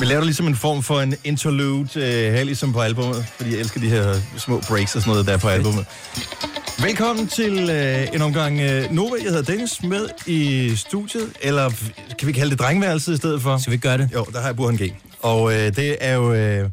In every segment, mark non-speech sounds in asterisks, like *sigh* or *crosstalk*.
Vi laver ligesom en form for en interlude, øh, her ligesom på albumet, fordi jeg elsker de her små breaks og sådan noget, der er på albumet. Velkommen til øh, en omgang øh, Nova. Jeg hedder Dennis med i studiet, eller kan vi kalde det drengværelset i stedet for? Så vi gør det. Jo, der har jeg Burhan G. Og øh, det er jo... Øh,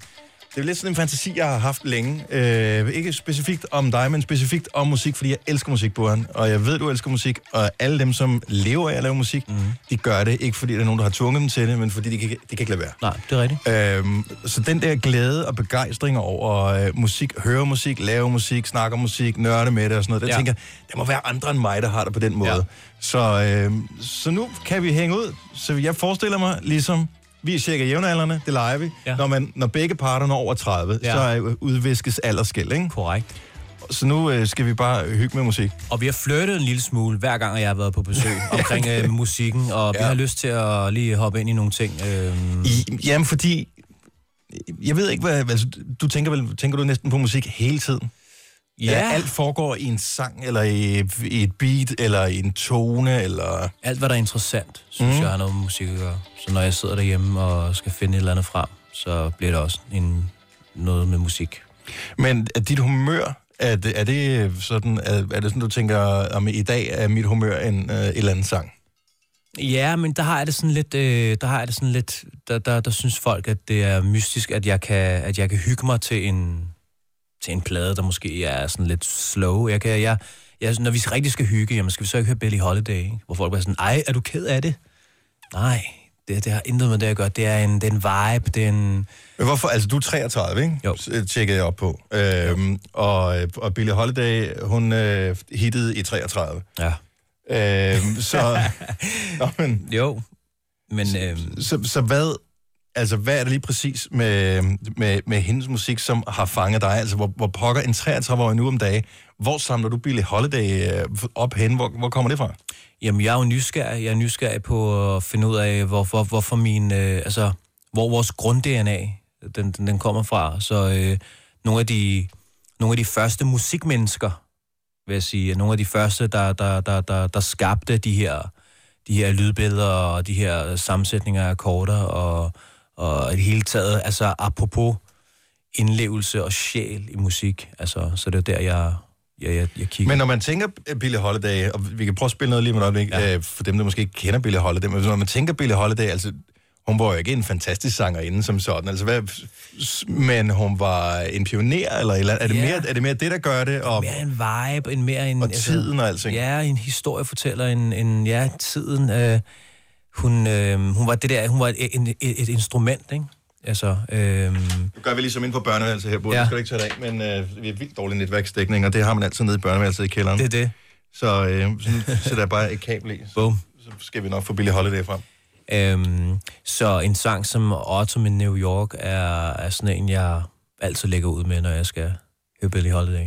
det er lidt sådan en fantasi, jeg har haft længe. Øh, ikke specifikt om dig, men specifikt om musik, fordi jeg elsker musik, Burhan. Og jeg ved, du elsker musik, og alle dem, som lever af at lave musik, mm. de gør det ikke, fordi der er nogen, der har tvunget dem til det, men fordi de kan, de kan ikke lade være. Nej, det er rigtigt. Øhm, så den der glæde og begejstring over øh, musik, høre musik, lave musik, snakke om musik, nørde med det og sådan noget, der ja. Tænker der må være andre end mig, der har det på den måde. Ja. Så, øh, så nu kan vi hænge ud. Så jeg forestiller mig ligesom, vi er cirka jævnaldrende, det leger vi. Ja. Når, man, når begge parter når over 30, ja. Så er udviskes aldersskæld, ikke? Korrekt. Så nu øh, skal vi bare hygge med musik. Og vi har flyttet en lille smule, hver gang jeg har været på besøg, *laughs* omkring øh, musikken, og. Ja. vi har lyst til at lige hoppe ind i nogle ting. Øh, I, jamen, fordi... Jeg ved ikke, hvad... Altså, du tænker vel tænker du næsten på musik hele tiden? Ja. Alt foregår i en sang, eller i, i et beat, eller i en tone, eller... alt, hvad der er interessant, synes mm. jeg har noget med musik at gøre. Så når jeg sidder derhjemme og skal finde et eller andet frem, så bliver det også en, noget med musik. Men er dit humør, er det, er det sådan, er, er det sådan, du tænker, om i dag er mit humør en øh, et eller anden sang? Ja, men der har jeg det sådan lidt, øh, der har jeg det sådan lidt, der, der, der synes folk, at det er mystisk, at jeg kan, at jeg kan hygge mig til en, til en plade, der måske er sådan lidt slow. Jeg kan, jeg, jeg, når vi rigtig skal hygge, jamen skal vi så ikke høre Billie Holiday, ikke? hvor folk er sådan, ej, er du ked af det? Nej, det, det har intet med det at gøre. Det er en, det er en vibe, det er en... Men hvorfor? Altså, du er 33, ikke? Jo. S- Tjekkede jeg op på. Øhm, og, og Billie Holiday, hun øh, hittede i 33. Ja. Øhm, så, *laughs* Nå, men, Jo, men øh, så, så hvad, altså, hvad er det lige præcis med, med, med hendes musik, som har fanget dig? Altså, hvor, hvor pokker en 33-årig nu om dagen, hvor samler du Billie Holiday øh, op hen? Hvor, hvor kommer det fra? Jamen, jeg er jo nysgerrig. Jeg er nysgerrig på at finde ud af, hvorfor, hvorfor min, øh, altså, hvor vores grund-DNA, den, den, den kommer fra. Så øh, nogle, af de, nogle af de første musikmennesker, vil jeg sige, nogle af de første, der, der, der, der, der skabte de her, de her lydbilleder og de her sammensætninger af akkorder og, og i det hele taget, altså apropos indlevelse og sjæl i musik. Altså, så det er der, jeg, jeg, jeg, jeg kigger. Men når man tænker Billie Holiday, og vi kan prøve at spille noget lige med et øjeblik, ja. Øh, for dem, der måske ikke kender Billie Holiday, men når man tænker Billie Holiday, altså, hun var jo ikke en fantastisk sangerinde som sådan, altså, hvad, men hun var en pioner, eller, eller er, det Ja. mere, er det mere det, der gør det? Og, mere en vibe, en mere en... og tiden og alting? Ja, en historiefortæller, en, en ja, tiden. Øh, hun, øh, hun var det der, hun var et, et, et, instrument, ikke? Altså, øh, Nu gør vi ligesom ind på børneværelset her, Burde. Ja. Skal du ikke tage det af, men øh, vi er vildt dårlig netværksdækning, og det har man altid nede i børneværelset i kælderen. det er det. Så øh, så sætter jeg bare et kabel i, så, Boom. så skal vi nok få Billie Holiday frem. Øhm, så en sang som Autumn in New York er, er sådan en, jeg altid lægger ud med, når jeg skal høre Billie Holiday.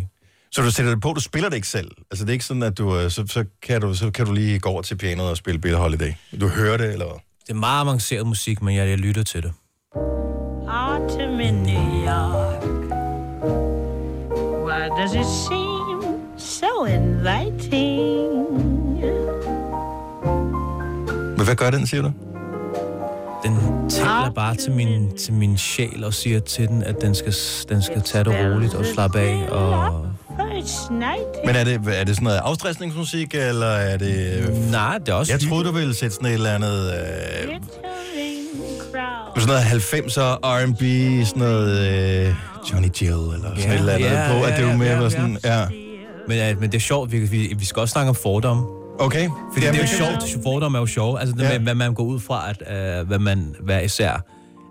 Så du sætter det på, du spiller det ikke selv? Altså det er ikke sådan, at du, øh, så, så, kan du, så kan du lige gå over til pianoet og spille Billie Holiday? Du hører det, eller hvad? Det er meget avanceret musik, men jeg, jeg lytter til det. Autumn in New York. Why does it seem so inviting? Men hvad gør den, siger du? Den taler bare til min, til min sjæl og siger til den, at den skal, den skal tage det roligt og slappe af. Og... Night. Men er det, er det sådan noget afstressningsmusik, eller er det... Nej, det er også... Jeg troede, du ville sætte sådan et eller andet... Øh, sådan noget 90'er R&B, sådan noget øh, Johnny Jill, eller sådan Ja, et eller andet ja, på, at ja, det mere ja, var sådan... Ja. Men, ja, men det er sjovt, vi, vi, vi skal også snakke om fordomme. Okay. Fordi Jamen, det er jo sjovt, fordomme er jo sjovt. Altså det Ja. med, hvad man går ud fra, at, øh, hvad man hvad især...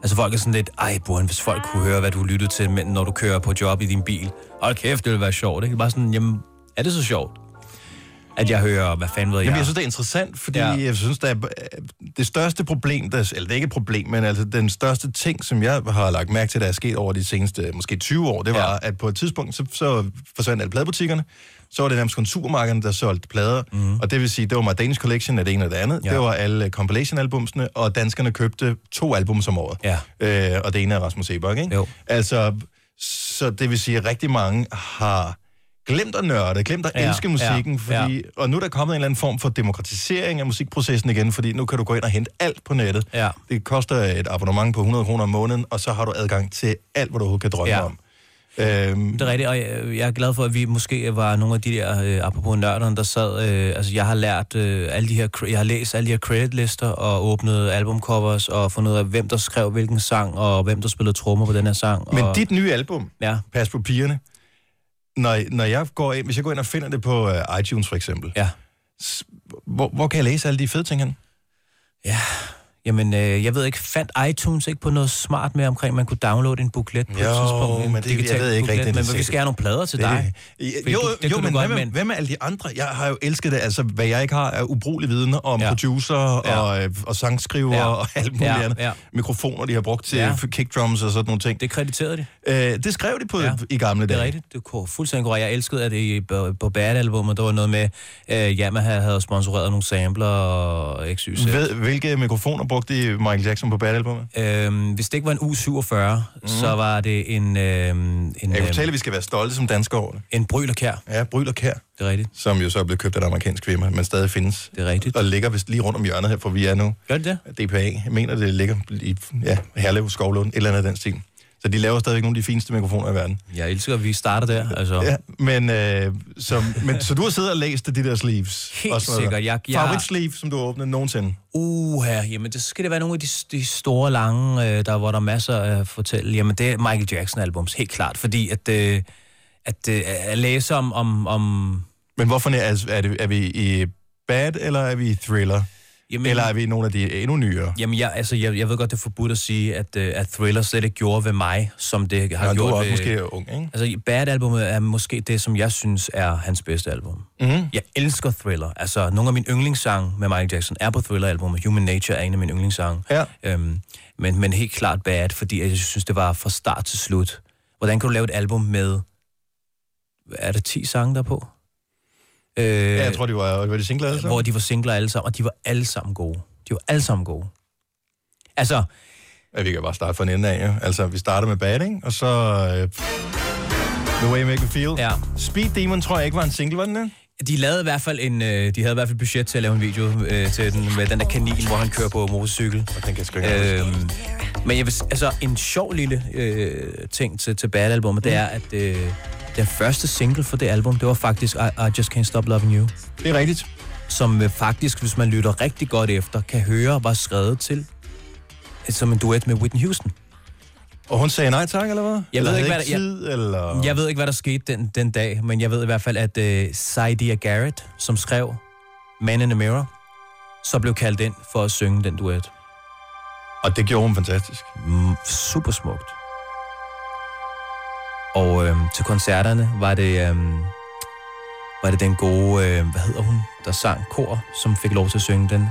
Altså folk er sådan lidt, ej Buren, hvis folk kunne høre, hvad du lyttede til, men når du kører på job i din bil. Hold kæft, det ville være sjovt. Ikke? Bare sådan, jamen, er det så sjovt? At jeg hører, hvad fanden ved jeg? Jamen, jeg synes, det er interessant, fordi ja. Jeg synes, der er det største problem, der, eller det er ikke et problem, men altså den største ting, som jeg har lagt mærke til, der er sket over de seneste måske 20 år, det var. Ja. at på et tidspunkt, så, så forsvandt alle pladebutikkerne, så var det nærmest kun supermarkederne, der solgte plader, mm. og det vil sige, det var My Danish Collection af det ene og det andet, ja. Ja. det var alle compilation-albumsene, og danskerne købte to album om året, Ja. øh, og det ene er Rasmus Sebak, ikke? Jo. Altså, så det vil sige, at rigtig mange har glemt at nørde, glemt at Ja, elske musikken, ja, fordi, og nu er der kommet en eller anden form for demokratisering af musikprocessen igen, fordi nu kan du gå ind og hente alt på nettet. Ja. Det koster et abonnement på 100 kroner om måneden, og så har du adgang til alt, hvad du overhovedet kan drømme Ja. om. Øhm, Det er rigtigt, og jeg, jeg er glad for, at vi måske var nogle af de der, øh, apropos nørderne, der sad, øh, altså jeg har lært øh, alle de her, jeg har læst alle de her creditlister og åbnet albumcovers og fundet ud af, hvem der skrev hvilken sang, og hvem der spillede trommer på den her sang. men og, dit nye album, Ja, Pas på pigerne, når, når jeg går ind, hvis jeg går ind og finder det på uh, iTunes for eksempel, ja. hvor, hvor kan jeg læse alle de fede ting hen? Ja, jamen, øh, jeg ved ikke, fandt iTunes ikke på noget smart med omkring, man kunne downloade en booklet på Jo, et tidspunkt? En men det- jeg ved ikke rigtigt, det Men vi skal have nogle plader til Det- dig. Fordi jo, du- det jo kunne men godt, med, men- med alle de andre? Jeg har jo elsket det, altså hvad jeg ikke har er ubrugelig viden om ja. Producer Ja. og, øh, og sangskriver Ja. og alt muligt Ja, andet. ja. Mikrofoner, de har brugt til ja. Kickdrums og sådan nogle ting. Det krediterede de. Øh, det skrev de på ja. I gamle Det dage. er rigtigt. Det er fuldstændig korrekt. Jeg elskede, at det på, på Bad-albumet, der var noget med, øh, Yamaha havde sponsoreret nogle sampler og XY. Ved, hvilke mikrofoner brugte Michael Jackson på Bad-albumet? Øhm, hvis det ikke var en U47, mm. så var det en, øhm, en, Jeg kunne øhm, tale, at vi skal være stolte som danskere over det. en brylerkær. Ja, Bryl og Kær, Det er rigtigt. som jo så er blevet købt af en amerikansk firma, men stadig findes. Det er rigtigt. Og ligger vist lige rundt om hjørnet her, for vi er nu. Gør det det? DPA. Jeg mener, det ligger i ja, Herlev, Skovlund, et eller andet af den stil. Så de laver stadigvæk nogle af de fineste mikrofoner i verden. Jeg elsker, at vi starter der. Altså. Ja, men, øh, som, men så du har siddet og læst de der sleeves? Helt sikkert. Jeg- jeg- Favorit sleeve, som du har åbnet nogensinde? Uha, jamen det skal det være nogle af de, de store, lange, øh, der hvor der er masser at fortælle. Jamen det er Michael Jackson-albums, helt klart. Fordi at, øh, at, øh, at læse om, om, om Men hvorfor er, er, det, er vi i Bad, eller er vi i Thriller? Jamen, Eller er vi nogle af de endnu nyere? Jamen, jeg, altså, jeg, jeg ved godt, det er forbudt at sige, at, uh, at Thriller slet ikke gjorde ved mig, som det har Nå, du gjort er også ved... måske ung, ikke? Altså, Bad-albumet er måske det, som jeg synes er hans bedste album. Mm-hmm. Jeg elsker Thriller. Altså, nogle af mine yndlingssange med Michael Jackson er på Thriller-albumet. Human Nature er en af mine yndlingssange. Ja. Øhm, men, men helt klart Bad, fordi jeg synes, det var fra start til slut. Hvordan kan du lave et album med... Er der 10 sange der på? Øh, Ja, jeg tror, de var, var de singler alle sammen? hvor de var singler alle sammen, og de var alle sammen gode. De var alle sammen gode. Altså, Ja, vi kan bare starte fra en ende af, jo. Altså, vi starter med Bad, ikke? Og så... Øh, The Way You Make Me Feel. Ja. Speed Demon tror jeg ikke var en single, var den det? De lavede i hvert fald en, øh, de havde i hvert fald budget til at lave en video øh, til den, med den der kanin, hvor han kører på motorcykel. Og den kan sgu ikke. Øhm, men jeg vil, altså, en sjov lille øh, ting til, til Bad-albumet, det er, at øh, den første single for det album, det var faktisk I, I Just Can't Stop Loving You. Det er rigtigt. Som øh, faktisk, hvis man lytter rigtig godt efter, kan høre var skrevet til som en duet med Whitney Houston. Og hun sagde nej tak, eller hvad? Jeg eller ved ikke, hvad der- tid, eller... Jeg ved ikke, hvad der skete den, den dag, men jeg ved i hvert fald, at øh, Saidia Garrett, som skrev Man in the Mirror, så blev kaldt ind for at synge den duet. Og det gjorde hun fantastisk. Mm, super smukt. Og øhm, til koncerterne var det, øhm, var det den gode, øh, hvad hedder hun, der sang kor, som fik lov til at synge den.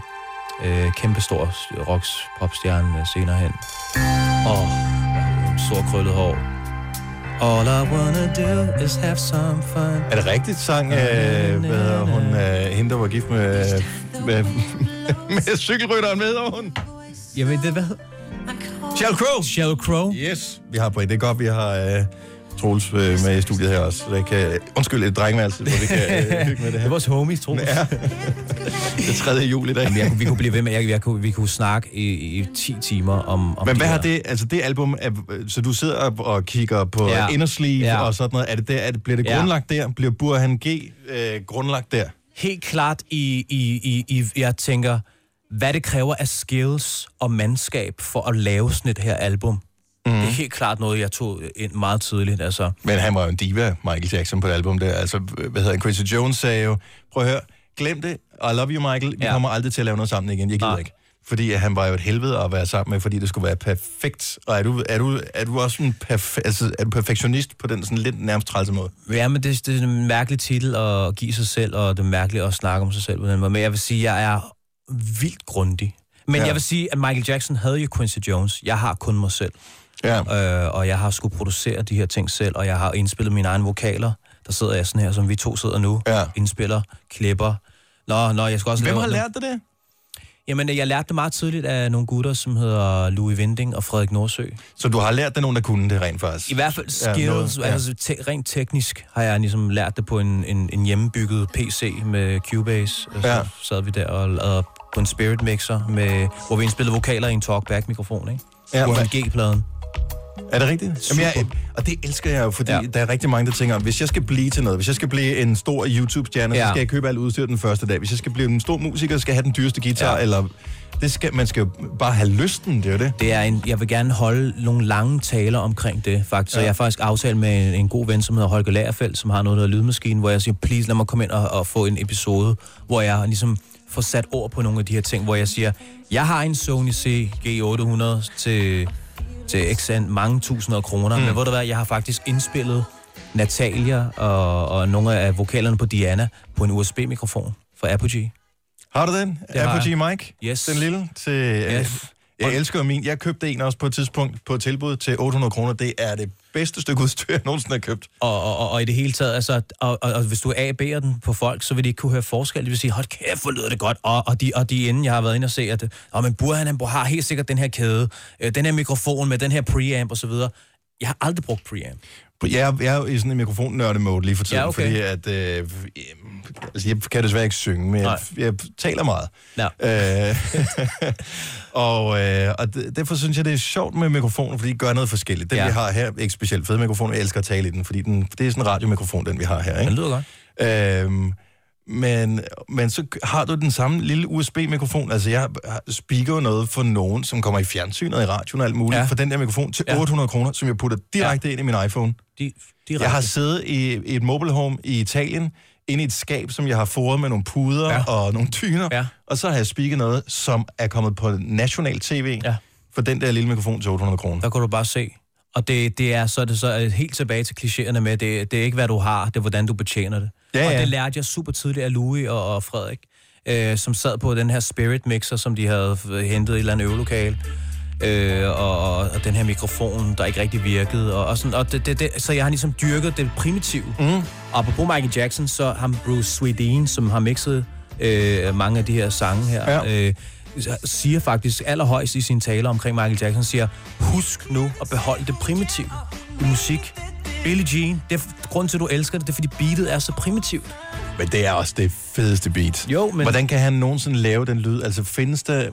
Øh, kæmpe stor rocks popstjerne senere hen. Og øh, stor krøllet hår. All I wanna do is have some fun. Er det rigtigt sang, øh, hvad hedder hun, øh, hende, der var gift med, med, *laughs* med cykelrytteren med, og hun? Jeg ved det, hvad? Sheryl Crow. Sheryl Crow. Yes. Vi har Britt. Det er godt, vi har øh, Troels øh, med i studiet her også. Så jeg kan, undskyld, et drengeværelse, hvor vi kan øh, *laughs* hygge med det Det er her. vores homies, tror jeg. Ja. Det er 3. juli i dag. Jamen, jeg, vi kunne blive ved med, jeg, jeg kunne, vi kunne snakke i, i 10 timer om, om Men de hvad her- har det, altså det album, er, så du sidder og- og kigger på ja. Ja. Inner Sleeve Ja. og sådan noget, er det der, er det, bliver det Ja. grundlagt der? Bliver Burhan G øh, grundlagt der? helt klart i, i, i, i, jeg tænker, hvad det kræver af skills og mandskab for at lave sådan et her album. Mm. Det er helt klart noget, jeg tog ind meget tidligt. Altså, Men han var jo en diva, Michael Jackson, på det album der. Altså, hvad hedder han, Quincy Jones sagde jo, prøv at høre, glem det, I love you, Michael, vi ja. Kommer aldrig til at lave noget sammen igen, jeg gider Nej. ikke. Fordi han var jo et helvede at være sammen med, fordi det skulle være perfekt. Og er du, er du, er du også en perfe- altså, er du perfektionist på den sådan lidt nærmest trælse måde? ja, men det, det er en mærkelig titel at give sig selv, og det er mærkeligt at snakke om sig selv på den måde. Men jeg vil sige, at jeg er vildt grundig. Men ja. jeg vil sige, at Michael Jackson havde jo Quincy Jones. Jeg har kun mig selv. Ja. øh, og jeg har skulle producere de her ting selv, og jeg har indspillet mine egne vokaler. Der sidder jeg sådan her, som vi to sidder nu, Ja. indspiller, klipper. Nå, nå, jeg skal også Hvem lave har lært dig det? Jamen, jeg lærte det meget tidligt af nogle gutter, som hedder Louis Vinding og Frederik Nordsø. Så du har lært det nogen, der kunne det rent faktisk? I hvert fald Ja, skills, noget, ja, ja. altså te- rent teknisk har jeg ligesom lært det på en, en, en hjemmebygget PC med Cubase. Og så Ja. sad vi der og lavede på en Spirit Mixer, med, hvor vi indspillede vokaler i en talkback-mikrofon, ikke? Ja, Ja, men- G-pladen. Er det rigtigt? Super. Jamen, jeg, og det elsker jeg jo, fordi ja. Der er rigtig mange, der tænker, hvis jeg skal blive til noget, hvis jeg skal blive en stor YouTube-stjerne, ja. så skal jeg købe alt udstyr den første dag. Hvis jeg skal blive en stor musiker, så skal jeg have den dyreste guitar, ja. Eller... Det skal, man skal jo bare have lysten, det er det. Det er en, jeg vil gerne holde nogle lange taler omkring det, faktisk. Så Ja. jeg har faktisk aftalt med en, en god ven, som hedder Holger Lagerfeldt, som har noget, der hedder Lydmaskinen, hvor jeg siger, please lad mig komme ind og, og få en episode, hvor jeg ligesom får sat ord på nogle af de her ting, hvor jeg siger, jeg har en Sony CG800 til, til x an- mange tusinder af kroner, mm. men ved du hvad, jeg har faktisk indspillet Natalia og, og nogle af vokalerne på Diana på en USB-mikrofon fra Apogee. Har du den? Det Apogee Mic? Yes. Den lille? Til, Yes. Jeg elsker min. Jeg købte en også på et tidspunkt på et tilbud til 800 kroner. Det er det bedste stykke udstyr, jeg nogensinde har købt. Og, og, og, og i det hele taget, altså, og, og, og hvis du A den på folk, så vil de ikke kunne høre forskel. De vil sige, hold kæft, hvor lyder det godt. Og, og, de, og de inden, jeg har været inde og se, at og, men Burhan, han har helt sikkert den her kæde, øh, den her mikrofon med den her preamp og så videre. Jeg har aldrig brugt preamp. Jeg er, jeg er i sådan en mikrofonnørde-mode lige for tiden, Ja, okay. fordi at, øh, altså jeg kan desværre ikke synge, men jeg, jeg taler meget. Ja. Øh, *laughs* og øh, og det- derfor synes jeg, det er sjovt med mikrofonen, fordi de gør noget forskelligt. Den, ja. Vi har her, ikke specielt fed mikrofon, jeg elsker at tale i den, fordi den, det er sådan en radiomikrofon, den vi har her. Den Ikke? lyder godt. Øhm, men, men så har du den samme lille USB-mikrofon. Altså, jeg speaker noget for nogen, som kommer i fjernsynet i radioen og alt muligt, ja. For den der mikrofon til Ja. 800 kroner, som jeg putter direkte ja. ind i min iPhone. De, de Jeg har siddet i, i et mobile home i Italien, inde i et skab, som jeg har foret med nogle puder ja. Og nogle dyner, ja. Og så har jeg speaket noget, som er kommet på national tv, ja. For den der lille mikrofon til 800 kroner. Der kan du bare se. Og det, det er så, er det så er helt tilbage til klichéerne med, det, det er ikke, hvad du har, det er, hvordan du betjener det. Ja, og ja. det lærte jeg super tidligt af Louis og, og Frederik, øh, som sad på den her Spirit Mixer, som de havde hentet i et eller andet øvelokale. Øh, og, og, og den her mikrofon, der ikke rigtig virkede. Og, og, sådan, og det, det, det, så jeg har ligesom dyrket det primitive. Mm. Og apropos Michael Jackson, så ham Bruce Swedeen, som har mixet øh, mange af de her sange her, Ja. øh, siger faktisk allerhøjst i sine taler omkring Michael Jackson, siger, husk nu at beholde det primitive i musik. Billie Jean, det er grund til, at du elsker det, det er, fordi beatet er så primitivt. Men det er også det fedeste beat. Jo, men- Hvordan kan han nogensinde lave den lyd? Altså findes der...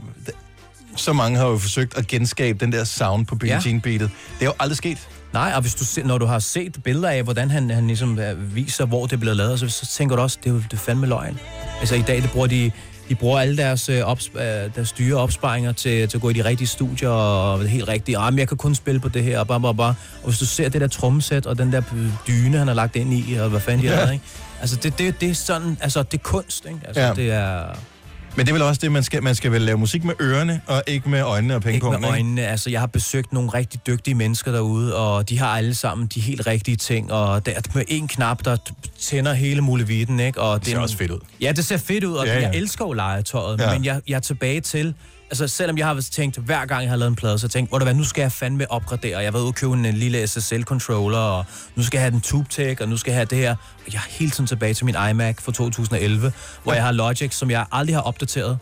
Så mange har jo forsøgt at genskabe den der sound på Billie Ja. Jean beatet. Det er jo aldrig sket. Nej, og hvis du se, når du har set billeder af, hvordan han, han ligesom øh, viser, hvor det er blevet lavet, så, så tænker du også, det er jo det fandme løgn. Altså i dag, det bruger de, de bruger alle deres, øh, ops, øh, deres dyre opsparinger til, til at gå i de rigtige studier, og det helt rigtigt, ah, men jeg kan kun spille på det her, og bare, bare, bare. Og hvis du ser det der trommesæt, og den der dyne, han har lagt ind i, og hvad fanden de Ja. har ikke? Altså det, det, det er sådan, altså det er kunst, ikke? Altså Ja. det er... Men det er vel også det, man skal, man skal vel lave musik med ørerne, og ikke med øjnene og Ikke pengepungen. med øjnene. Altså, jeg har besøgt nogle rigtig dygtige mennesker derude, og de har alle sammen de helt rigtige ting, og der er med en knap, der tænder hele muligheden, ikke? Og Det ser er- også fedt ud. Ja, det ser fedt ud, og Ja, ja, jeg elsker jo legetøjet, ja. men jeg, jeg er tilbage til... Altså, selvom jeg har tænkt, hver gang jeg har lavet en plade, så tænkt, hvor hvad, nu skal jeg fandme opgradere. Jeg har været ude og købe en, en lille SSL-controller, og nu skal jeg have den TubeTech, og nu skal jeg have det her. Og jeg er hele tiden tilbage til min iMac fra 2011, hvor jeg har Logic, som jeg aldrig har opdateret.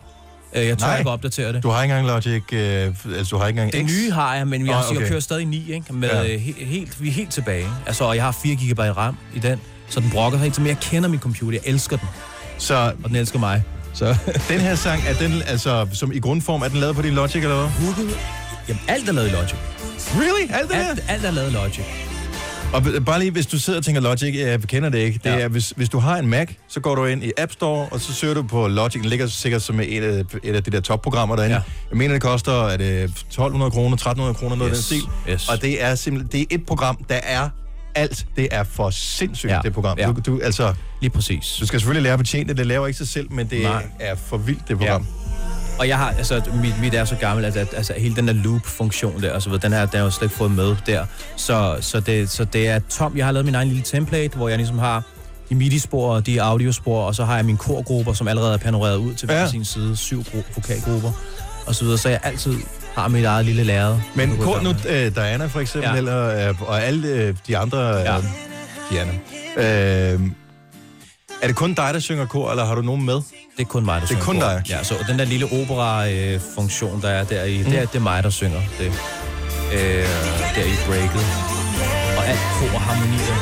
Øh, Jeg tør Nej. ikke opdatere det. Du har ikke engang Logic, øh, altså du har ikke engang Det X. nye har jeg, men jeg, Åh, oh, okay. jeg kører stadig 9, ikke? Med, Ja. ja. he, helt, vi er helt tilbage. ikke? Altså, og jeg har 4 GB RAM i den, så den brokker sig ikke, men jeg kender min computer, jeg elsker den, Så og den elsker mig. Så *laughs* den her sang, er den, altså, som i grundform, er den lavet på din Logic, eller hvad? Jamen, alt er lavet i Logic. Really? Alt det her? Alt, alt er lavet i Logic. Og bare lige, hvis du sidder og tænker Logic, jeg kender det ikke. Det Ja. er, hvis, hvis du har en Mac, så går du ind i App Store, og så søger du på Logic. Den ligger sikkert som et af, et af de der topprogrammer derinde. Ja. Jeg mener, det koster er det 1200 kroner, 1300 kroner, noget Yes, af den stil. yes. Og det er simpelthen, det er et program, der er alt. Det er for sindssygt, Ja, det program. ja. Du, du, altså, Lige præcis. du skal selvfølgelig lære at betjene det. Det laver ikke sig selv, men det Nej. er for vildt, det program. Og jeg har, altså, mit, mit er så gammelt, at, at altså, hele den der loop-funktion der, og så videre, den her, den har jeg slet ikke fået med der. Så, så, det, så det er tom. Jeg har lavet min egen lille template, hvor jeg ligesom har de MIDI-spor og de audio-spor, og så har jeg mine korgrupper, som allerede er panoreret ud til hver Ja. sin side, syv gru- vokalgrupper, og så videre, så jeg altid har mit eget lille lærred. Men kort gang nu, øh, Diana for eksempel, ja. Ja. eller, øh, og alle øh, de andre... Ja. Øh, Diana. Øh, er det kun dig, der synger kor, eller har du nogen med? Det er kun mig, der Det er synger kun kor. dig? Ja, så den der lille opera-funktion, der er der i, mm. det, er, det er mig, der synger det. Øh, der i breaket. Og alt kor og harmonier,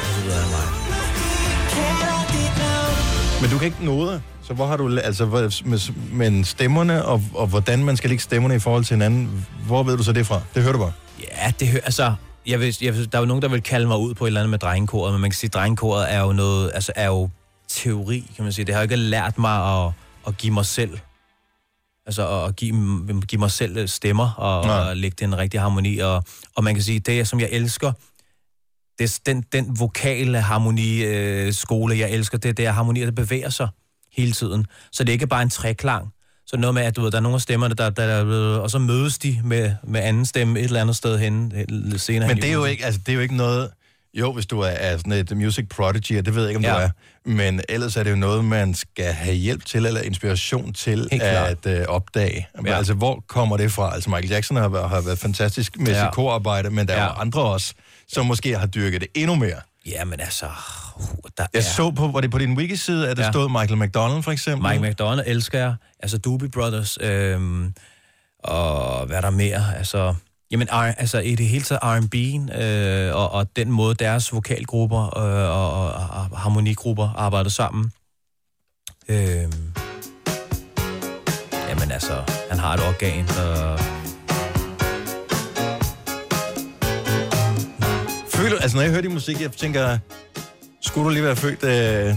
Men du kan ikke noder. Så hvor har du, altså, med, men stemmerne, og, og hvordan man skal lægge stemmerne i forhold til hinanden, hvor ved du så det fra? Det hører du bare. Ja, det hører, altså... Jeg vil, jeg vil, der er jo nogen, der vil kalde mig ud på et eller andet med drengekoret, men man kan sige, at drengekoret er jo noget, altså er jo teori, kan man sige. Det har jo ikke lært mig at, at give mig selv, altså at give, give mig selv stemmer og, Nej. og lægge den rigtige harmoni. Og, og man kan sige, det som jeg elsker, det den, den vokale harmoni øh, skole, jeg elsker, det, det er harmonier, der bevæger sig hele tiden. Så det er ikke bare en træklang. Så noget med, at du ved, der er nogle af stemmerne, der, der, der og så mødes de med, med anden stemme et eller andet sted henne øh, senere. Men det er jo ikke, altså, det er jo ikke noget... Jo, hvis du er, er sådan et music prodigy, og det ved jeg ikke, om ja. Ja. du er. Men ellers er det jo noget, man skal have hjælp til, eller inspiration til at øh, opdage. Ja. Ja. Altså, hvor kommer det fra? Altså, Michael Jackson har, været- har været fantastisk med ja. Ja. sit korarbejde, men der er jo Ja. andre også, som måske har dyrket det endnu mere. Ja, men altså... Uh, der Jeg er... så på, var det på din wiki-side, at der ja. Stod Michael McDonald, for eksempel. Mike McDonald elsker jeg. Altså Doobie Brothers. Øhm, og hvad er der mere? Altså... Jamen, R- altså i det hele taget R&B'en, øh, og, og den måde deres vokalgrupper øh, og, og, og harmonigrupper arbejder sammen. Øh, jamen altså, han har et organ, der... Føler, altså, når jeg hører din musik, jeg tænker, skulle du lige være født øh,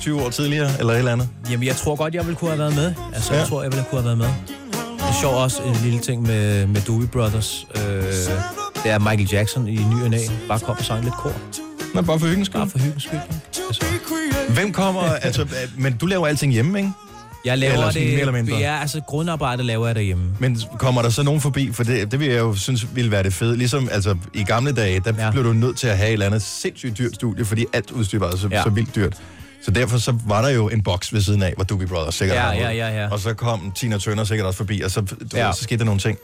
20 år tidligere, eller et eller andet? Jamen, jeg tror godt, jeg ville kunne have været med. Altså, Ja. jeg tror, jeg ville kunne have været med. Det er sjovt også en lille ting med, med Doobie Brothers. Øh, det er Michael Jackson i ny og næ. Bare kom og sang lidt kor. Nå, bare for hyggens skyld. Bare for hyggens skyld. ja. Altså, Hvem kommer, altså, øh, men du laver alting hjemme, ikke? Jeg laver Eller sådan det... mere eller mindre. Ja, altså grundarbejde laver jeg derhjemme. Men kommer der så nogen forbi? For det, det vil jeg jo synes ville være det fede. Ligesom altså, i gamle dage, der ja. Blev du nødt til at have et eller andet sindssygt dyrt studie, fordi alt udstyr var så, ja. Så vildt dyrt. Så derfor så var der jo en boks ved siden af, hvor Doobie Brothers sikkert Ja, ja, ja, ja. Og så kom Tina Turner sikkert også forbi, og så, du ja. Ved, så skete der nogle ting.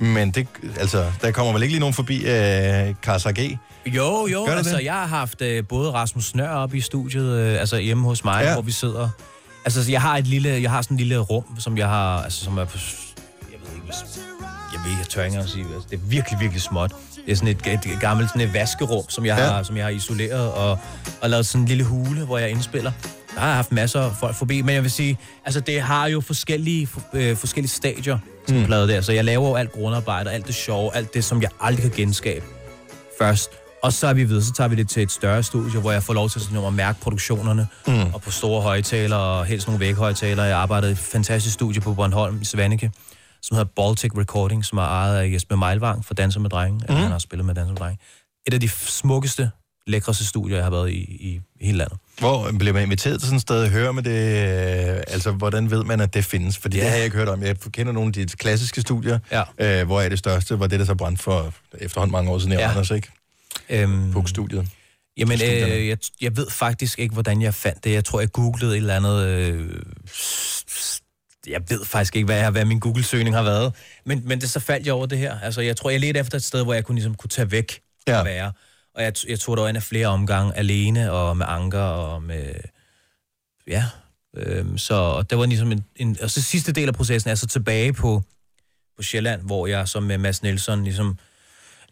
Men det, altså, der kommer vel ikke lige nogen forbi øh, Kasa G? Jo, jo, altså det? jeg har haft øh, både Rasmus Snør op i studiet, øh, altså hjemme hos mig, ja. hvor vi sidder. Altså så jeg har et lille, jeg har sådan et lille rum, som jeg har, altså som er på, jeg ved ikke, hvis, jeg ved jeg tør ikke at sige, altså, det er virkelig, virkelig småt. Det er sådan et, et gammelt sådan et vaskerum, som jeg, Ja. har, som jeg har isoleret og, og lavet sådan en lille hule, hvor jeg indspiller. Der har jeg haft masser af folk forbi, men jeg vil sige, altså det har jo forskellige, øh, forskellige stadier, sådan mm. plade der. Så jeg laver jo alt grundarbejde, alt det sjove, alt det, som jeg aldrig kan genskabe først. Og så er vi videre, så tager vi det til et større studie, hvor jeg får lov til sådan, at mærke produktionerne, mm. og på store højtalere, og helst nogle væghøjtalere. Jeg arbejdede i et fantastisk studie på Bornholm i Svanike, som hedder Baltic Recording, som er ejet af Jesper Meilvang fra Danser med Drenge. Mm. Han har spillet med Danser med Drenge. Et af de smukkeste, lækreste studier, jeg har været i, i, i hele landet. Hvor bliver man inviteret til sådan et sted? Hører man det? Øh, altså, hvordan ved man, at det findes? Fordi ja. Det har jeg ikke hørt om. Jeg kender nogle af de klassiske studier, Ja. øh, hvor er det største, var det, der så brændte for efterhånden mange år siden i. Ja. Anders, ikke? Øhm, Puk-studiet. Jamen, øh, jeg, jeg ved faktisk ikke, hvordan jeg fandt det. Jeg tror, jeg googlede et eller andet... Øh, jeg ved faktisk ikke, hvad, jeg, hvad min Google-søgning har været. Men, men det, så faldt jeg over det her. Altså, jeg tror, jeg ledte efter et sted, hvor jeg kunne, ligesom, kunne tage væk Ja. og være. Og jeg, jeg tog der ind af flere omgange alene, og med Anker, og med... Ja. Øhm, så og det var ligesom en, en... Og så sidste del af processen er så tilbage på, på Sjælland, hvor jeg som med Mads Nielsen ligesom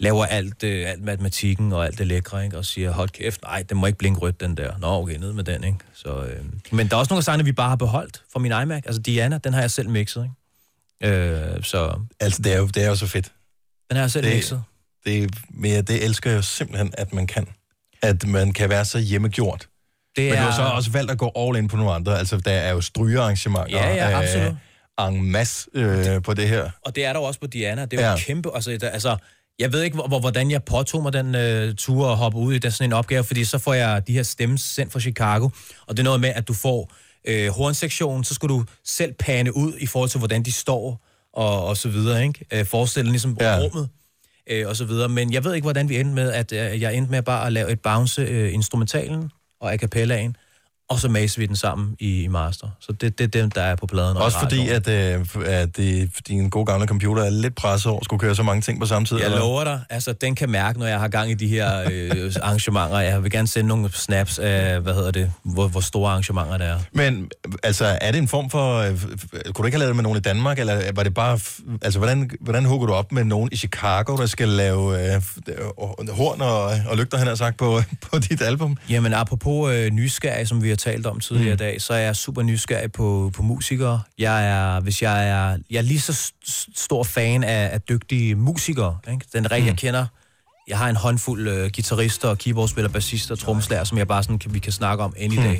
laver alt, øh, alt matematikken og alt det lækre, ikke? og siger, hold kæft, nej, den må ikke blinke rødt, den der. Nå, okay, ned med den, ikke? Så, øh. Men der er også nogle af sangene, vi bare har beholdt fra min iMac. Altså Diana, den har jeg selv mixet, ikke? Øh, så Altså, det er, jo, det er jo så fedt. den har jeg selv Det- mixet. Det, er- men jeg- det elsker jeg jo simpelthen, at man kan. At man kan være så hjemmegjort. Det Men du har så også valgt at gå all in på nogle andre. Altså, der er jo strygearrangementer. Ja, ja, absolut. Øh, en masse øh, på det her. Og det er der jo også på Diana. Det er jo ja. kæmpe... Altså, der, altså, jeg ved ikke, hvor, hvor- hvordan jeg påtog mig den øh, tur og hoppe ud i den, sådan en opgave, fordi så får jeg de her stemmes sendt fra Chicago, og det er noget med, at du får øh, hornsektionen, så skal du selv pane ud i forhold til, hvordan de står, og, og så videre, ikke? Øh, forestille ligesom ja. rummet, øh, og så videre. Men jeg ved ikke, hvordan vi endte med, at øh, jeg endte med bare at lave et bounce øh, instrumentalen og a cappellaen, og så maser vi den sammen i, i master. Så det, det er dem, der er på pladen. og Også fordi, at, øh, at det, din gode gamle computer er lidt presset over at skulle køre så mange ting på samme tid. Jeg eller? lover dig, altså den kan mærke, når jeg har gang i de her øh, *laughs* arrangementer. Jeg vil gerne sende nogle snaps af, hvad hedder det, hvor, hvor store arrangementer det er. Men altså, er det en form for... øh, Kunne du ikke have lavet det med nogen i Danmark, eller var det bare... Altså, hvordan, hvordan hugger du op med nogen i Chicago, der skal lave øh, øh, horn og, og lygter, han har sagt, på, *laughs* på dit album? Jamen, apropos øh, nysgerrig, som vi har talt om tidligere mm. i dag, så er jeg super nysgerrig på, på musikere. Jeg er, hvis jeg er, jeg er lige så st- stor fan af, af dygtige musikere. Ikke? Den regel, mm. jeg kender, jeg har en håndfuld øh, guitarister keyboardspillere, bassister og trommeslager, som jeg bare sådan, kan, vi kan snakke om any day,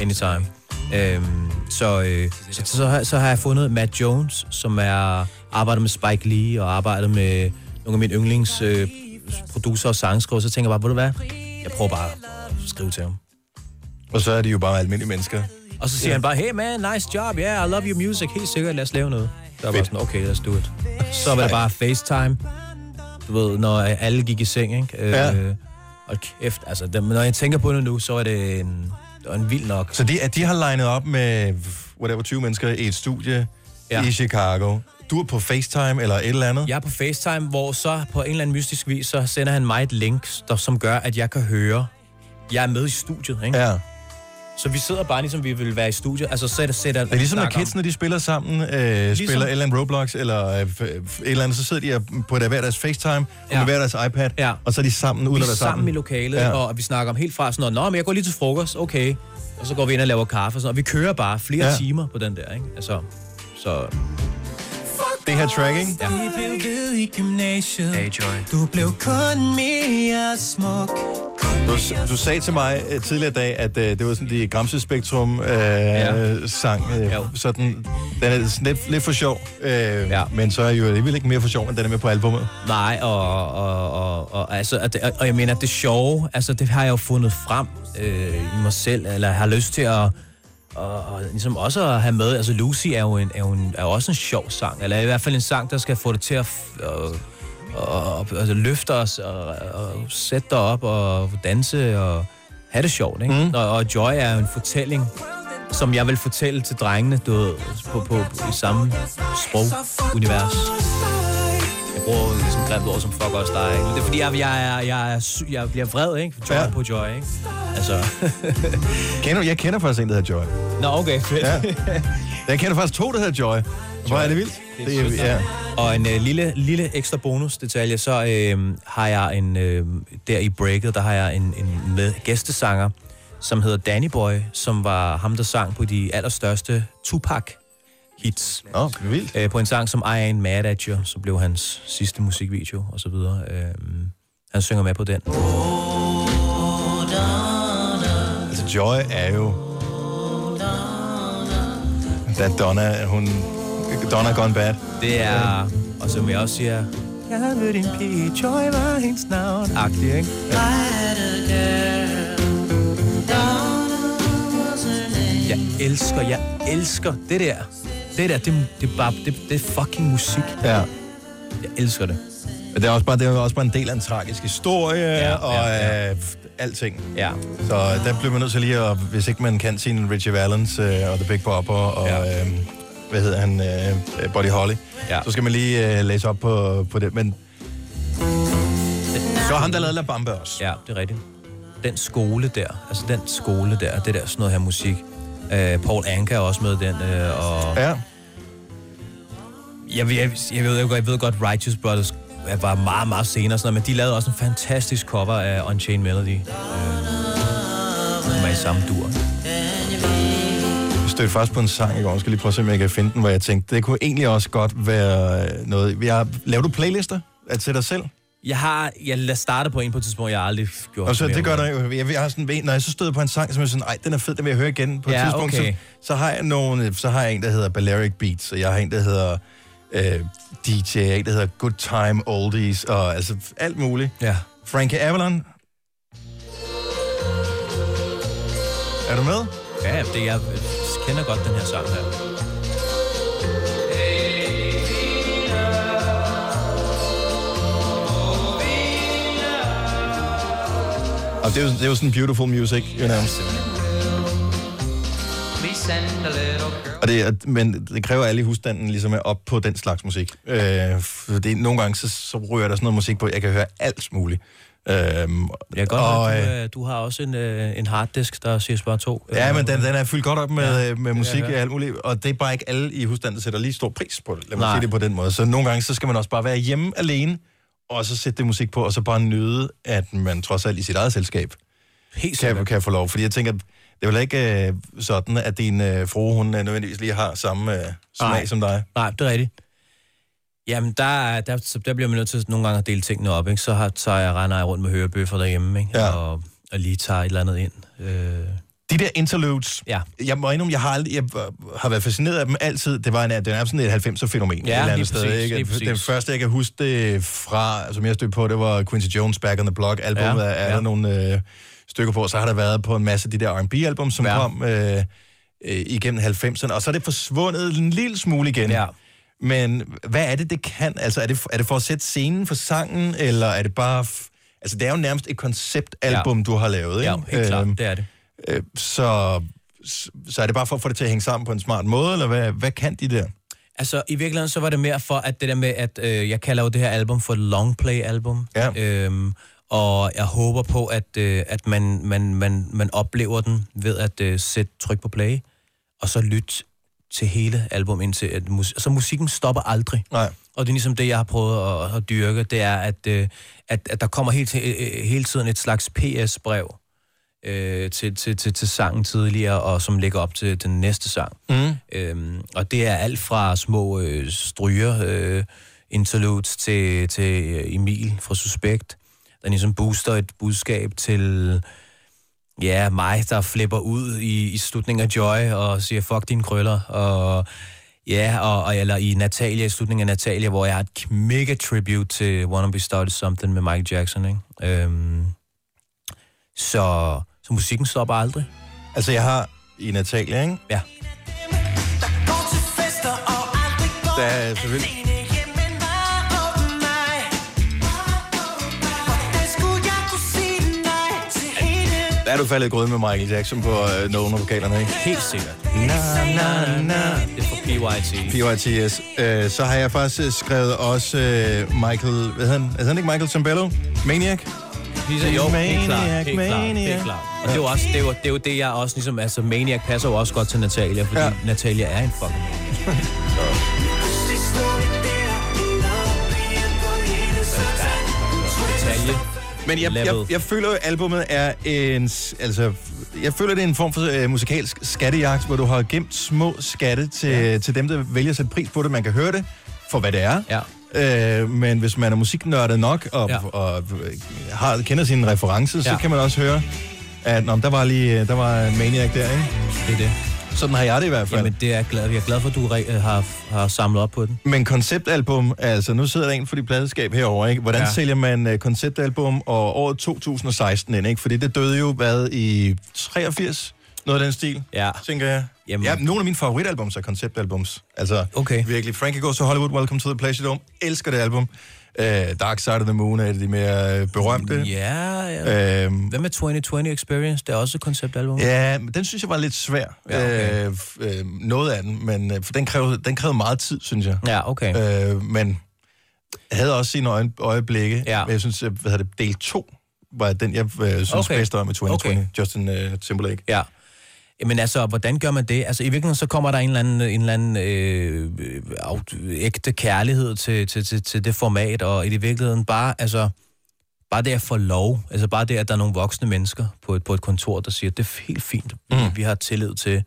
anytime. Øhm, så, øh, så, så, har, så har jeg fundet Matt Jones, som er arbejder med Spike Lee og arbejder med nogle af mine yndlings øh, producer og sangskriver. Så tænker jeg bare, ved du hvad, jeg prøver bare at skrive til ham. Og så er de jo bare almindelige mennesker. Og så siger yeah. han bare, hey man, nice job, yeah, I love your music, helt sikkert, lad os lave noget. Der var bare sådan, okay, let's do it. Så var det bare FaceTime, du ved, når alle gik i seng, ikke? Ja. Øh, og kæft, altså, når jeg tænker på det nu, så er det en, det en vild nok. Så de, at de har legnet op med, whatever, 20 mennesker i et studie ja. Ja. i Chicago. Du er på FaceTime eller et eller andet? Jeg er på FaceTime, hvor så på en eller anden mystisk vis, så sender han mig et link, der, som gør, at jeg kan høre, jeg er med i studiet, ikke? Ja. Så vi sidder bare ligesom vi vil være i studiet. Altså sætter, sætter Det er ligesom, når kidsene de spiller sammen, øh, ligesom. spiller et eller andet Roblox, eller øh, et eller andet, så sidder de og- på der hver deres FaceTime, ja. Ja. og med hver deres iPad, Ja. og så er de sammen, uden at er være sammen, sammen. i lokalet, Ja. ja. og vi snakker om helt fra sådan noget, Nå, men jeg går lige til frokost, okay. Og så går vi ind og laver kaffe og sådan. Og vi kører bare flere Ja. ja. timer på den der, ikke? Altså, så... Det her tracking, Ja. Vi blev ved i gymnasiet. Hey, Joy. Du blev kun mere smuk. Du, du sagde til mig øh, tidligere i dag, at øh, det var sådan de Gramse Spektrum øh, ja. sang. Øh, Jo. sådan, den er sådan lidt, lidt for sjov, øh, ja. Men så er jo alligevel ikke mere for sjov, end den er med på albumet. Nej, og, og, og, og, altså, og, det, og jeg mener, det sjove, altså, det har jeg jo fundet frem øh, i mig selv, eller har lyst til at og, og ligesom også at have med. Altså, Lucy er jo, en, er jo en, er også en sjov sang, eller i hvert fald en sang, der skal få det til at f- og, altså, løfte os og, og sætte dig op og danse og have det sjovt. Ikke? Mm. Og, og Joy er jo en fortælling, som jeg vil fortælle til drengene du på, på, på, i samme sprogunivers. Bruger ligesom grimt ord som fuck også dig, ikke? Det er fordi, jeg, jeg, er, jeg, er, sy- jeg bliver vred, ikke? Joy Ja. på Joy, ikke? Altså... *laughs* Kender, jeg kender faktisk en, der hedder Joy. Nå, okay, fedt. Ja. *laughs* Jeg kender faktisk to, der hedder Joy. Hvor er det vildt? Det er sødt, ja. Og en øh, lille, lille ekstra bonusdetalje, så øh, har jeg en, øh, der i breaket, der har jeg en, en med gæstesanger, som hedder Danny Boy, som var ham, der sang på de allerstørste Tupac hits. Nå, vildt. Øh, på en sang som I Ain't Mad At You, som blev hans sidste musikvideo og så videre. Øh, han synger med på den. Altså, Joy er jo... Da Donna, hun... Donna Gone Bad. Det er, og som jeg også siger, jeg ved din pige, Joy var hendes navn. Agtig, ikke? Jeg elsker, jeg elsker det der. Det der, det, det er bare, det, det er fucking musik. Ja. Jeg elsker det. Men det er, også bare, det er også bare en del af en tragisk historie, ja, og ja, ja. Øh, alting. Ja. Så der bliver man nødt til lige at, hvis ikke man kan sin Richie Valens øh, og The Big Bopper og, Ja. øh, hvad hedder han, øh, Buddy Holly, Ja. så skal man lige øh, læse op på, på det. Men så har han der lavet La Bamba også. Ja, det er rigtigt. Den skole der, altså den skole der, det der sådan noget her musik. Uh, Paul Anka er også med den, uh, og Ja. jeg, ved, jeg, jeg, ved, jeg, jeg ved godt, Righteous Brothers var meget, meget senere, sådan noget, men de lavede også en fantastisk cover af Unchained Melody. Uh, som var i samme dur. Jeg stødte først på en sang i går. Jeg skal lige prøve at se, om jeg kan finde den, hvor jeg tænkte, det kunne egentlig også godt være øh, noget... Jeg, laver du playlister at til dig selv? Jeg har, jeg startede på en på et tidspunkt, jeg har aldrig gjort Og så det gør der jo. Jeg, jeg har sådan, når jeg så støder på en sang, som er sådan, ej, den er fed, den vil jeg høre igen på et Ja, tidspunkt, okay. så, så, har jeg nogle, så har jeg en, der hedder Balearic Beats, og jeg har en, der hedder øh, DJ, en, der hedder Good Time Oldies, og altså alt muligt. Ja. Frankie Avalon. Er du med? Ja, det, jeg kender godt den her sang her. Og det er jo, det er jo sådan beautiful music, you know. Og det, er- men det kræver, at alle i husstanden ligesom er op på den slags musik. Øh, fordi nogle gange, så, så ryger der sådan noget musik på, jeg kan høre alt muligt. Øhm, Jeg kan godt og, øh, du, øh, du har også en, øh, en harddisk, der siger bare to. Ja, men den, den er fyldt godt op med, Ja, ja, med musik og høre. alt muligt, og det er bare ikke alle i husstanden, der sætter lige stor pris på det. Lad mig Nej. sige det på den måde. Så nogle gange, så skal man også bare være hjemme alene, og så sætte det musik på, og så bare nyde, at man trods alt i sit eget selskab Helt kan, kan få lov. Fordi jeg tænker, det er vel ikke øh, sådan, at din øh, frue, hun øh, nødvendigvis lige har samme øh, smag Nej. som dig. Nej, det er rigtigt. Jamen, der, er- der, så der bliver man nødt til nogle gange at dele tingene op, ikke? Så, har, så jeg render rundt med hørebøffer derhjemme, ikke? Ja. Og, og lige tager et eller andet ind. Øh, De der interludes, ja. jeg må indrømme, jeg har, aldrig, jeg har været fascineret af dem altid. Det var en, det er sådan et 90'er-fænomen. Ja, et eller andet sted, præcis, ikke? Den første, jeg kan huske det fra, som jeg stødte på, det var Quincy Jones' Back on the Block. Albumet Ja, er, ja. der nogle øh, stykker på. Så har der været på en masse af de der R&B-album, som ja. kom øh, øh, igennem 90'erne. Og så er det forsvundet en lille smule igen. Ja. Men hvad er det, det kan? Altså, er det, er det for at sætte scenen for sangen, eller er det bare... F- altså, det er jo nærmest et konceptalbum, ja. du har lavet, ikke? Ja, helt klart, Øhm, det er det. Øh, så, så er det bare for at få det til at hænge sammen på en smart måde, eller hvad, hvad kan de der? Altså, i virkeligheden, så var det mere for, at det der med, at øh, jeg kalder jo det her album for et longplay-album. Ja. Øhm, og jeg håber på, at, øh, at man, man, man, man oplever den ved at øh, sætte tryk på play, og så lytte til hele album indtil, at mus- altså, musikken stopper aldrig. Nej. Og det er ligesom det, jeg har prøvet at, at dyrke, det er, at, øh, at, at der kommer hele, til, øh, hele tiden et slags PS-brev øh, til, til, til, til sangen tidligere, og som ligger op til den næste sang. Mm. Øhm, og det er alt fra små øh, stryger, øh, interludes, til, til øh, Emil fra Suspekt, der ligesom booster et budskab til ja, mig, der flipper ud i, i slutningen af Joy og siger, fuck dine krøller, og ja, og, og, eller i Natalia, i slutningen af Natalia, hvor jeg har et mega tribute til Wanna Be Started Something med Michael Jackson, ikke? Øhm, så, så musikken stopper aldrig. Altså, jeg har i Natalia, ikke? Ja. Der er selvfølgelig... Der er du faldet grød med Michael Jackson på øh, nogle af vokalerne, ikke? Helt sikkert. Na, na, na. Det er fra PYT. PYTS. Øh, så har jeg faktisk øh, skrevet også øh, Michael... Hvad hedder han? Er han ikke Michael Zambello? Maniac? A, jo, helt Maniac, klart, helt klart, helt klart. Og det er jo også det, er jo, det, er jo det jeg også ligesom, altså Maniac passer jo også godt til Natalia, fordi Ja. Natalia er en fucking maniac. Natalia. Men jeg, jeg, jeg føler at albumet er en... Altså, jeg føler, det er en form for øh, musikalsk skattejagt, hvor du har gemt små skatte til, ja. til dem, der vælger at sætte pris på det. Man kan høre det for, hvad det er. Ja. Øh, men hvis man er musiknørdet nok og, ja. Og, og har, kender sine referencer, så Ja. kan man også høre, at nå, der var lige der var Maniac der, ikke? Det er det. Sådan har jeg det i hvert fald. Jamen, det er glad. Jeg er glad for, at du re- har, har samlet op på den. Men konceptalbum, altså nu sidder der en for de pladeskab herover, ikke? Hvordan ja. Ja. sælger man uh, konceptalbum og året 2016 ind, ikke? Fordi det døde jo, hvad, i 83? Noget af den stil, Ja. tænker jeg. Jamen. Ja, nogle af mine favoritalbums er konceptalbums. Altså, Okay. virkelig. Frankie Goes to Hollywood, Welcome to the Pleasure Dome. Elsker det album. Uh, Dark Side of the Moon er et af de mere uh, berømte. Ja, ja. Øhm, Hvad med 2020 Experience? Det er også et konceptalbum. Ja, men den synes jeg var lidt svær. Ja, okay. øh, f- øh, noget af den, men øh, for den krævede, den krævede meget tid, synes jeg. Ja, okay. Øh, men havde også sine øje, øjeblikke. Ja. Men jeg synes, øh, hvad hedder det, del 2 var den, jeg øh, synes. Okay. bedst om i 2020. Okay. Justin øh, Timberlake. Ja. Men altså, hvordan gør man det? Altså, i virkeligheden så kommer der en eller anden, en eller anden øh, øh, ægte kærlighed til, til, til, til det format, og i det virkeligheden bare, altså, bare det at få lov, altså bare det, at der er nogle voksne mennesker på et, på et kontor, der siger, det er helt fint, mm. vi har tillid til,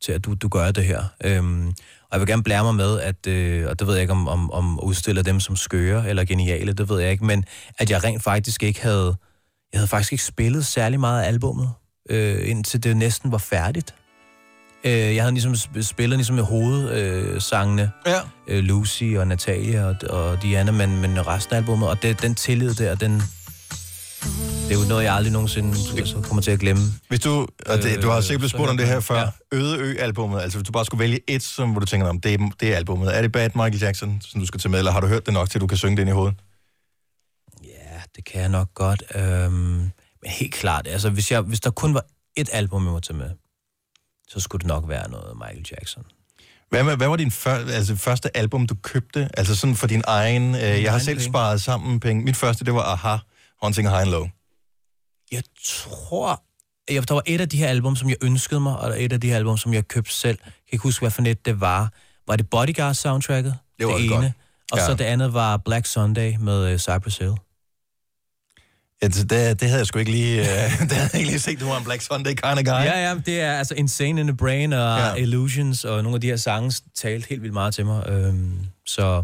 til at du, du gør det her. Øhm, og jeg vil gerne blære mig med, at, øh, og det ved jeg ikke, om, om, om udstiller dem som skøre eller geniale, det ved jeg ikke, men at jeg rent faktisk ikke havde, jeg havde faktisk ikke spillet særlig meget af albummet, øh, indtil det næsten var færdigt. Øh, jeg havde ligesom sp- spillet ligesom med hovedsangene, øh, sangene, Ja. øh, Lucy og Natalia og, og Diana, men, men resten af albummet, og det, den tillid der, den, det er jo noget, jeg aldrig nogensinde altså, kommer til at glemme. Hvis du, og det, du har Øh, sikkert blevet spurgt om det her før, ja. Øde Ø-albummet, altså hvis du bare skulle vælge et, som hvor du tænker, om det, er- det er albummet. Er det Bad Michael Jackson, som du skal tage med, eller har du hørt det nok til, at du kan synge det ind i hovedet? Ja, det kan jeg nok godt. Øhm, men helt klart, altså hvis, jeg, hvis der kun var et album, jeg må tage med, så skulle det nok være noget Michael Jackson. Hvad, hvad var din før, altså, første album, du købte? Altså sådan for din egen... Øh, jeg har selv penge. sparet sammen penge. Mit første, det var Aha, Hunting High and Low. Jeg tror, jeg, der var et af de her album, som jeg ønskede mig, og et af de her album, som jeg købte selv. Jeg kan ikke huske, hvad for net det var. Var det Bodyguard-soundtracket? Det var det ene. godt. Og Ja. så det andet var Black Sunday med uh, Cypress Hill. Altså, det, det havde jeg sgu ikke lige... Øh, *laughs* det havde jeg ikke lige set, du var en Black Sunday kind of guy. Ja, ja, det er altså Insane in the Brain og Ja. Illusions, og nogle af de her sange talte helt vildt meget til mig. Øhm, så,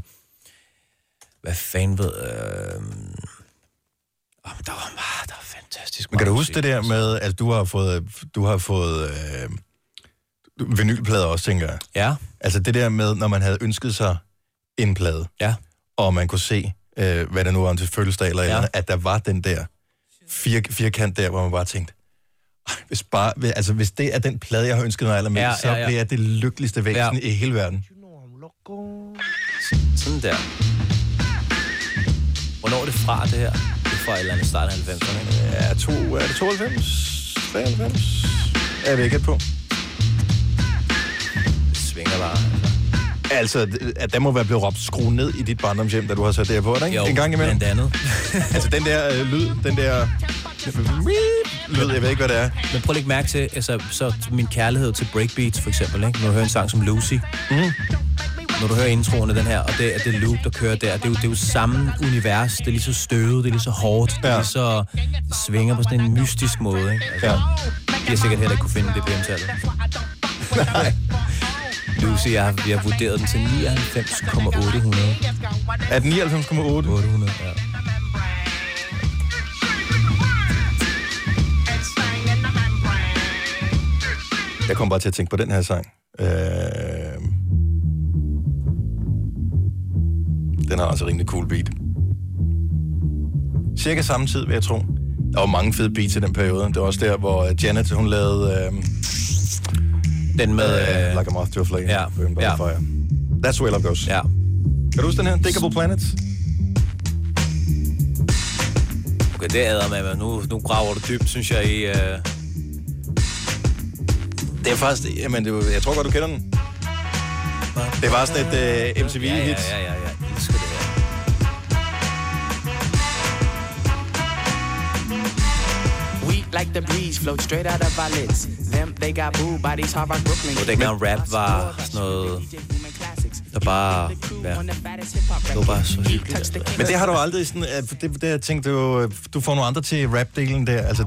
hvad fanden ved... Øhm, oh, der var meget, der var fantastisk Men kan du huske det der altså. med, at du har fået, du har fået øh, vinylplader også, tænker jeg. Ja, Altså det der med, når man havde ønsket sig en plade, ja. og man kunne se, øh, hvad der nu var til fødselsdag, eller, ja. Eller andet, at der var den der fir, firkant der, hvor man bare tænkte, "Ej, hvis, bare, altså, hvis det er den plade, jeg har ønsket mig allermest, ja, Ja, ja, så bliver jeg det lykkeligste væsen ja. I hele verden. Sådan der. Hvornår er det fra, det her? Det er fra et eller andet start af 90'erne, ikke? Ja, to, er det 92? 93? Jeg ved ikke på. Det svinger bare. Altså. At der må være blevet råbt skru ned i dit barndomshjem, da du har sat det her på, ikke? Jo, en gang imellem. blandt andet. *laughs* Altså, den der øh, lyd, den der... *laughs* Lyd, jeg ved ikke, hvad det er. Men prøv at lægge mærke til, altså, så min kærlighed til breakbeats, for eksempel, ikke? Når du hører en sang som Lucy. Mm. Når du hører introen af den her, og det er det loop, der kører der, det er, jo, det er jo samme univers. Det er lige så støvet, det er lige så hårdt, det er Ja. lige så det svinger på sådan en mystisk måde, ikke? Altså, Ja. De har sikkert heller ikke kunne finde det *laughs* BM-tallet. Lucy, jeg har, jeg har vurderet den til 99,800. Er den 99,8? 800, ja. Jeg kom bare til at tænke på den her sang. Øh... Den har altså rimelig cool beat. Cirka samme tid, vil jeg tro. Der var mange fede beats i den periode. Det var også der, hvor Janet, hun lavede øh, Den med... Øh, Like a Moth to a Flame. ja, Burn by ja. Fire. That's where love goes. ja. Kan du huske den her? Diggable Planets? Okay, det æder med, men nu, nu graver du dybt, synes jeg, i... Øh... Det er faktisk... Jamen, det er, jeg tror godt, du kender den. Det var sådan et øh, MTV-hit. Ja, ja, ja, ja, ja. Jeg elsker det her. Like the breeze, float straight out of our lids. Them, they got boo bodies, hard rock Brooklyn. Og dengang rap var sådan noget, der bare... Ja, det var bare så hyggeligt. Altså. Men det har du aldrig sådan... Det, det jeg tænkte du, du får nogle andre til rap-delen der. Altså,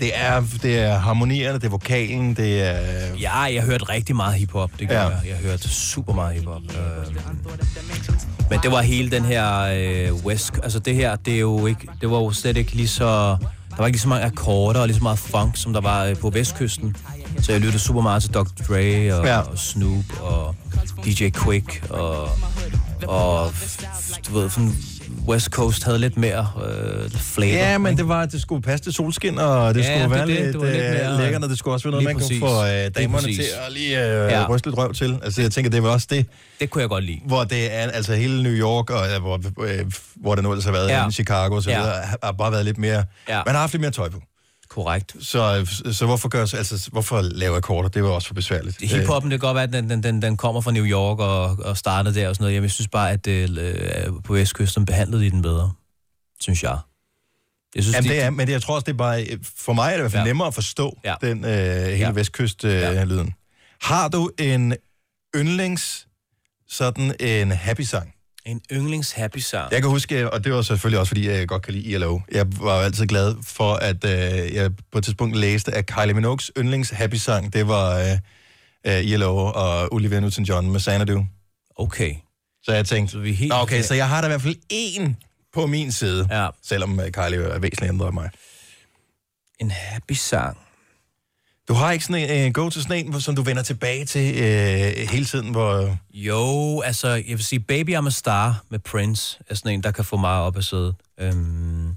det er, det er harmonierne, det er vokalen, det er... Ja, jeg hørte rigtig meget hiphop, det gør Ja. ja. jeg. Jeg hørte super meget hiphop. Øh, men det var hele den her øh, West... Altså det her, det er jo ikke... Det var jo slet ikke lige så... Der var ikke lige så mange akkorder og lige så meget funk, som der var øh, på vestkysten. Så jeg lyttede super meget til Dr. Dre og, Ja. ja. og Snoop og DJ Quick og... Og du ved, sådan West Coast havde lidt mere øh, flavor. Ja, men ikke? det var, det skulle passe til solskin, og det Ja, skulle være det. lidt, Det lidt øh, mere- lækkert, og det skulle også være noget, man præcis. kunne få øh, damerne til at lige øh, Ja. ryste lidt røv til. Altså, jeg tænker, det var også det, Det kunne jeg godt lide. hvor det er, altså hele New York, og øh, hvor, øh, hvor det nu ellers har været, Ja. ja. Chicago og så Ja. videre, har- har bare været lidt mere... Ja. Man har haft lidt mere tøj på. Korrekt. Så, så hvorfor, gør, altså, hvorfor lave akkorder? Det var også for besværligt. Øh, Hiphoppen, det kan godt være, at den, den, den, kommer fra New York og, og startede der og sådan noget. Jamen, Jeg synes bare, at øh, på Vestkysten behandlede de den bedre, synes jeg. Jeg synes, Jamen, de, det er, men det, jeg tror også, det er bare... For mig er det i hvert fald ja. Nemmere at forstå ja. Den øh, hele ja. Vestkyst-lyden. Øh, Ja. lyden. Har du en yndlings, sådan en happy sang? En yndlings happy sang. Jeg kan huske, og det var selvfølgelig også, fordi jeg godt kan lide ILO. Jeg var jo altid glad for, at øh, jeg på et tidspunkt læste, at Kylie Minogues yndlings happy sang, det var øh, øh, ILO og Olivia Newton-John med Xanadu. Okay. Så jeg tænkte, Så vi helt... Okay, så jeg har da i hvert fald én på min side, Ja, selvom øh, Kylie er væsentligt ændret mig. en happy sang. Du har ikke sådan en uh, go to sådan en, som du vender tilbage til uh, hele tiden, hvor... Jo, altså, jeg vil sige, Baby I'm a Star med Prince er sådan en, der kan få mig op at sidde. Øhm,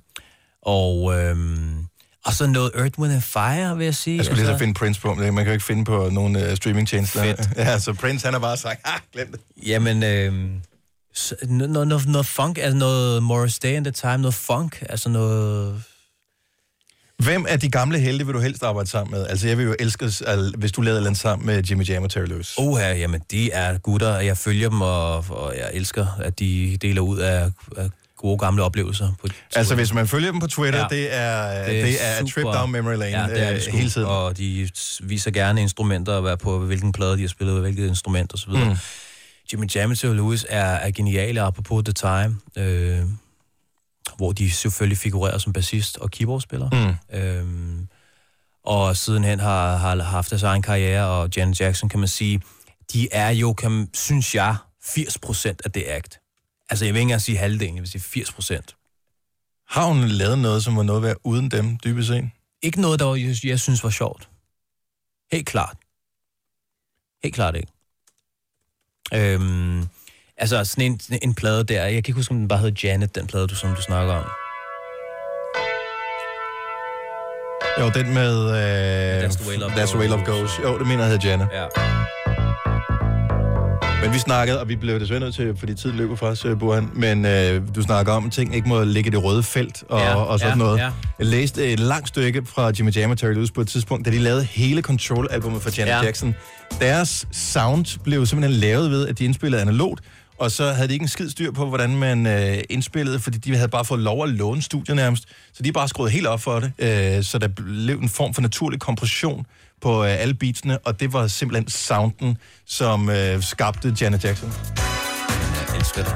og, øhm, og så noget Earth, Wind and Fire, vil jeg sige. Jeg skulle lige så altså, finde Prince på, men man kan jo ikke finde på nogle uh, streamingtjenester. Fedt. *laughs* Ja, så Prince, han har bare sagt, ah, glem det. Jamen, øhm, noget, noget, noget funk, altså noget Morris Day and the Time, noget funk, altså noget... Hvem af de gamle helte vil du helst arbejde sammen med? Altså, jeg vil jo elske, hvis du lavede andet sammen med Jimmy Jam og Terry Lewis. Oha, jamen, de er gutter, og jeg følger dem, og, og jeg elsker, at de deler ud af, af gode gamle oplevelser. På Altså, hvis man følger dem på Twitter, ja. Det er, det er, det er a trip down memory lane ja, det er øh, det sgu. hele tiden. Og de viser gerne instrumenter, og hvad på hvilken plade de har spillet, og hvilket instrument osv. Mm. Jimmy Jam og Terry Lewis er, er geniale, apropos The Time, øh, hvor de selvfølgelig figurerer som bassist og keyboardspiller. Mm. Øhm, og sidenhen har, har haft deres egen karriere, og Janet Jackson, kan man sige, de er jo, kan, synes jeg, 80% af det act. Altså, jeg vil ikke engang sige halvdelen, jeg vil sige 80%. Har hun lavet noget, som var noget værd uden dem, dybest set? Ikke noget, der var, jeg, jeg synes var sjovt. Helt klart. Helt klart ikke. Øhm, altså, sådan en, sådan en plade der, jeg kan ikke huske, om den bare hed Janet, den plade, du, som du snakker om. Jo, den med... Øh, That's the way love That's the way love goes. Jo, det mener jeg hedder Janet. Ja. Men vi snakkede, og vi blev desværre nødt til, fordi tiden løber fra os, øh, Burhan, men øh, du snakker om, at ting ikke må ligge i det røde felt og, Ja, og sådan ja, noget. ja. Jeg læste et langt stykke fra Jimmy Jam og Terry Lewis på et tidspunkt, da de lavede hele Control-albummet for Janet Ja. Jackson. Deres sound blev simpelthen lavet ved, at de indspillede analogt, og så havde de ikke en skid styr på, hvordan man øh, indspillede, fordi de havde bare fået lov at låne studiet nærmest. Så de er bare skruet helt op for det, øh, så der blev en form for naturlig kompression på øh, alle beatsene, og det var simpelthen sounden, som øh, skabte Janet Jackson. Jeg elsker det.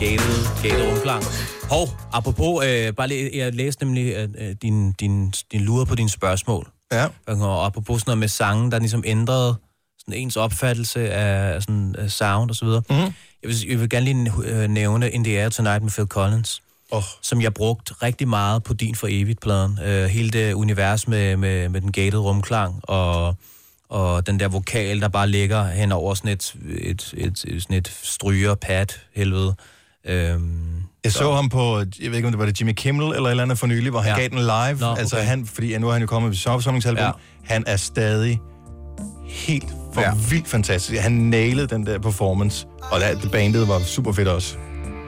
Gated, gated rumklang. Hov, apropos, øh, bare læ- jeg læste nemlig øh, din, din, din lure på dine spørgsmål. Ja. Og apropos sådan noget med sange, der ligesom ændrede sådan ens opfattelse af sådan, af sound og så videre. Mm-hmm. Jeg, vil, jeg vil gerne lige øh, nævne In the Air Tonight med Phil Collins, Oh. som jeg brugte rigtig meget på Din for Evigt-pladen. Øh, hele det univers med, med, med den gated rumklang og, og den der vokal, der bare ligger hen over sådan et, et, et, et, sådan et stryger-pad helvede. Øhm, Jeg så ham på, jeg ved ikke om det var det Jimmy Kimmel eller et eller andet for nylig, hvor han ja. Gav den live. Nå, Altså okay. han, fordi nu er han jo kommet med sommersamlingsalbum. Ja. Han er stadig helt for ja. Vildt fantastisk. Han nailede den der performance, og det bandet var super fedt også.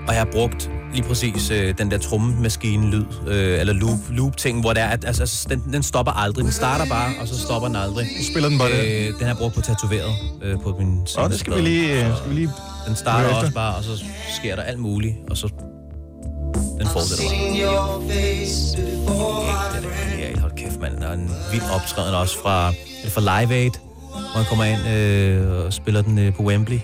Og jeg har brugt lige præcis øh, den der trommemaskine-lyd, øh, eller loop, loop-ting, hvor det er, at altså, altså, den, den stopper aldrig. Den starter bare, og så stopper den aldrig. Nu spiller den bare det. Øh, den har brugt på tatoveret øh, på min Nå, det skal vi lige... øh, Skal vi lige Den starter også bare, og så sker der alt muligt, og så... Den fortsætter bare. Det er genialt, hold kæft, mand. Er en vild optræden også fra, fra Live Aid, hvor han kommer ind øh, og spiller den øh, på Wembley.